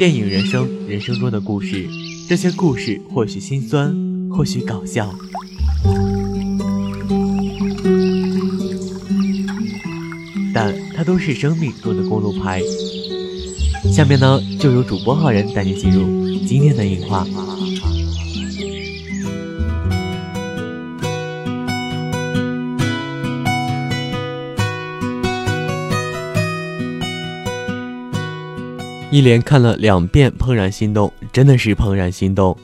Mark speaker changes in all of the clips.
Speaker 1: 电影人生，人生中的故事，这些故事或许心酸，或许搞笑，但它都是生命中的公路牌。下面呢，就由主播浩然带你进入今天的影画。一连看了两遍《怦然心动》，真的是怦然心动。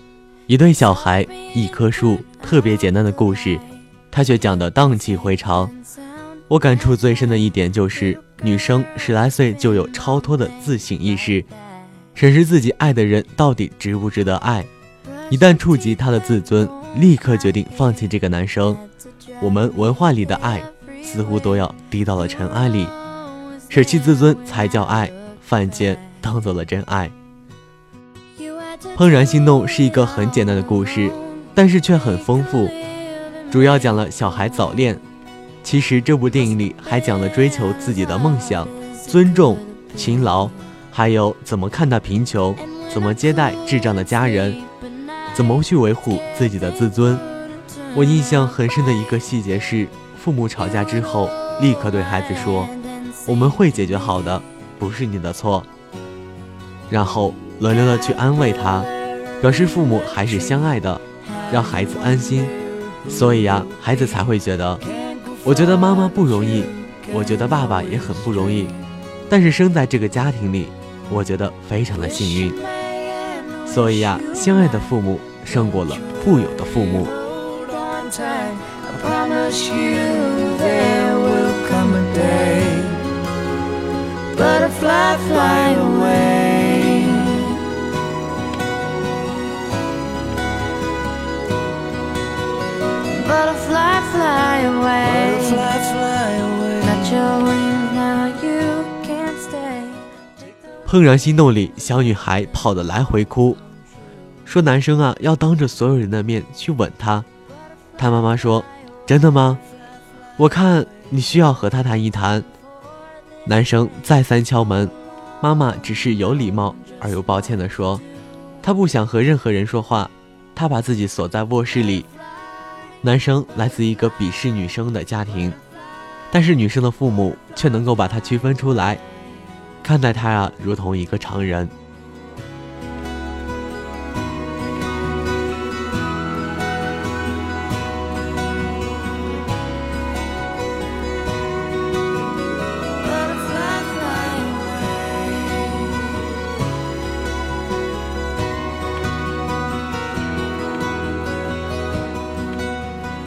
Speaker 1: 一对小孩，一棵树，特别简单的故事，他却讲得荡气回肠。我感触最深的一点就是，女生十来岁就有超脱的自省意识，审视自己爱的人到底值不值得爱。一旦触及他的自尊，立刻决定放弃这个男生。我们文化里的爱，似乎都要低到了尘埃里，舍弃自尊才叫爱，犯贱。当做了真爱。怦然心动是一个很简单的故事，但是却很丰富，主要讲了小孩早恋。其实这部电影里还讲了追求自己的梦想、尊重、勤劳，还有怎么看待贫穷，怎么接待智障的家人，怎么去维护自己的自尊。我印象很深的一个细节是，父母吵架之后，立刻对孩子说：“我们会解决好的，不是你的错。”然后轮流的去安慰他，表示父母还是相爱的，让孩子安心。所以呀，孩子才会觉得，我觉得妈妈不容易，我觉得爸爸也很不容易，但是生在这个家庭里，我觉得非常的幸运。所以呀，相爱的父母胜过了富有的父母。怦然心动里，小女孩跑得来回哭，说男生啊要当着所有人的面去吻她。她妈妈说：“真的吗？我看你需要和他谈一谈。”男生再三敲门，妈妈只是有礼貌而又抱歉地说：“他不想和任何人说话，他把自己锁在卧室里。”男生来自一个鄙视女生的家庭，但是女生的父母却能够把他区分出来，看待他啊，如同一个常人。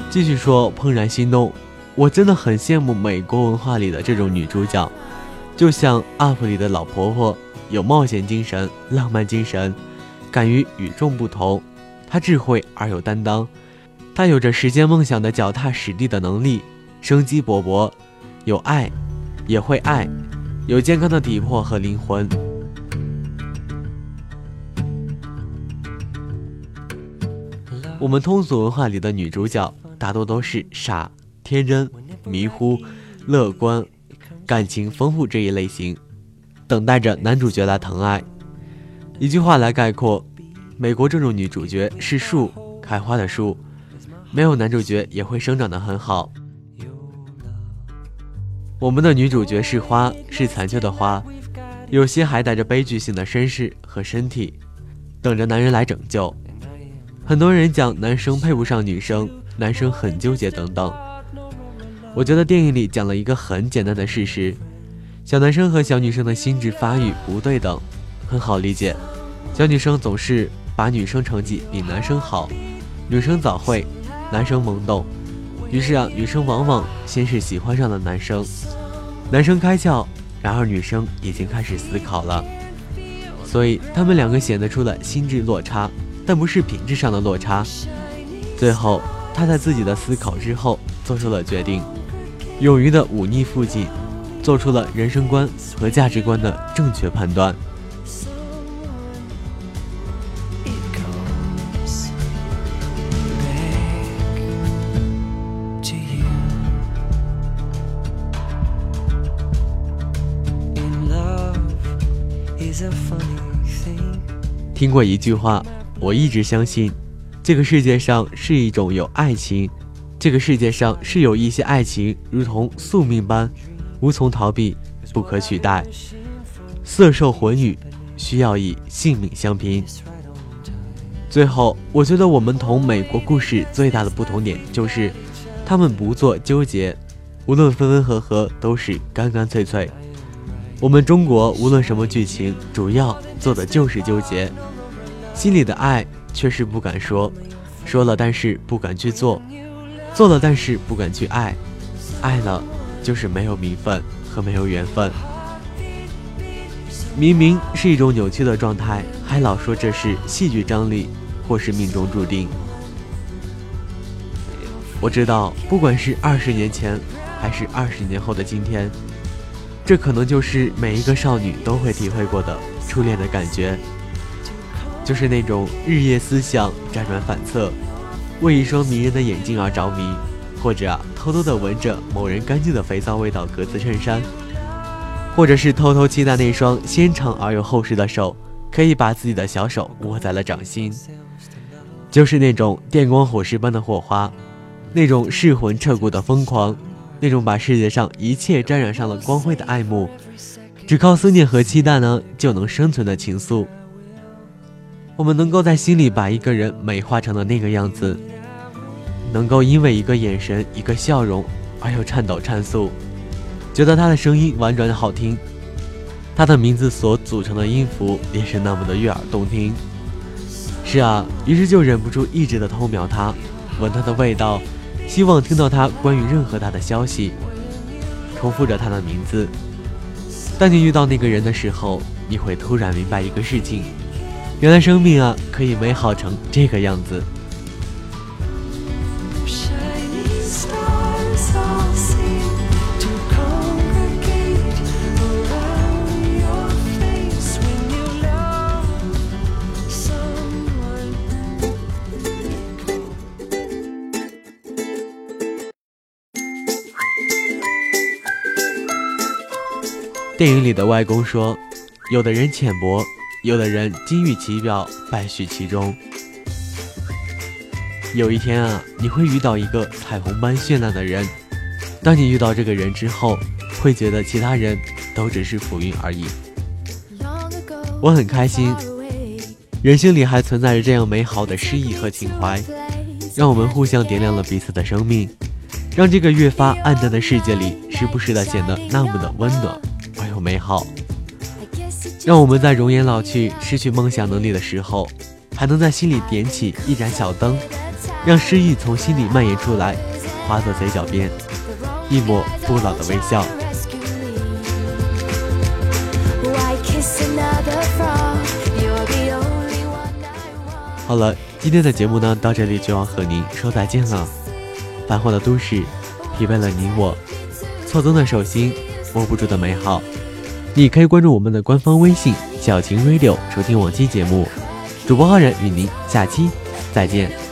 Speaker 1: 继续说，怦然心动，我真的很羡慕美国文化里的这种女主角，就像 UP 里的老婆婆，有冒险精神、浪漫精神，敢于与众不同。她智慧而有担当，她有着实现梦想的脚踏实地的能力，生机勃勃，有爱，也会爱，有健康的体魄和灵魂。我们通俗文化里的女主角。大多都是傻、天真、迷糊、乐观、感情丰富这一类型，等待着男主角来疼爱。一句话来概括，美国这种女主角是树，开花的树，没有男主角也会生长得很好。我们的女主角是花，是残缺的花，有些还带着悲剧性的身世和身体，等着男人来拯救。很多人讲男生配不上女生。男生很纠结，等等。我觉得电影里讲了一个很简单的事实：小男生和小女生的心智发育不对等，很好理解。小女生总是把女生成绩比男生好，女生早会，男生懵懂。于是啊，女生往往先是喜欢上了男生，男生开窍，然而女生已经开始思考了，所以他们两个显得出了心智落差，但不是品质上的落差。最后。他在自己的思考之后做出了决定，勇于的忤逆父亲，做出了人生观和价值观的正确判断。is a funny thing 听过一句话，我一直相信，这个世界上是一种有爱情，这个世界上是有一些爱情如同宿命般，无从逃避，不可取代。色受魂与，需要以性命相拼。最后，我觉得我们同美国故事最大的不同点就是，他们不做纠结，无论分分合合都是干干脆脆。我们中国无论什么剧情，主要做的就是纠结，心里的爱却是不敢说，说了但是不敢去做，做了但是不敢去爱，爱了就是没有名分和没有缘分。明明是一种扭曲的状态，还老说这是戏剧张力，或是命中注定。我知道，不管是二十年前，还是二十年后的今天，这可能就是每一个少女都会体会过的初恋的感觉，就是那种日夜思想、辗转反侧，为一双迷人的眼睛而着迷，或者偷偷的闻着某人干净的肥皂味道格子衬衫。或者是偷偷期待那双纤长而又厚实的手，可以把自己的小手握在了掌心，就是那种电光火石般的火花，那种噬魂彻骨的疯狂，那种把世界上一切沾染上了光辉的爱慕，只靠思念和期待呢就能生存的情愫。我们能够在心里把一个人美化成了那个样子，能够因为一个眼神、一个笑容而又颤抖颤粟。觉得他的声音婉转的好听，他的名字所组成的音符也是那么的悦耳动听。是啊，于是就忍不住一直的偷瞄他，闻他的味道，希望听到他关于任何他的消息，重复着他的名字。当你遇到那个人的时候，你会突然明白一个事情：原来生命啊，可以美好成这个样子。电影里的外公说：“有的人浅薄，有的人金玉其表，败絮其中。有一天啊，你会遇到一个彩虹般绚烂的人。当你遇到这个人之后，会觉得其他人都只是浮云而已。我很开心，人性里还存在着这样美好的诗意和情怀，让我们互相点亮了彼此的生命，让这个越发暗淡的世界里，时不时的显得那么的温暖而又。”美好，让我们在容颜老去、失去梦想能力的时候，还能在心里点起一盏小灯，让诗意从心里蔓延出来，化作嘴角边一抹不老的微笑。好了，今天的节目呢，到这里就要和您说再见了。繁华的都市，疲惫了你我，错综的手心，握不住的美好。你可以关注我们的官方微信“小晴 radio” 收听往期节目，主播浩然与您下期再见。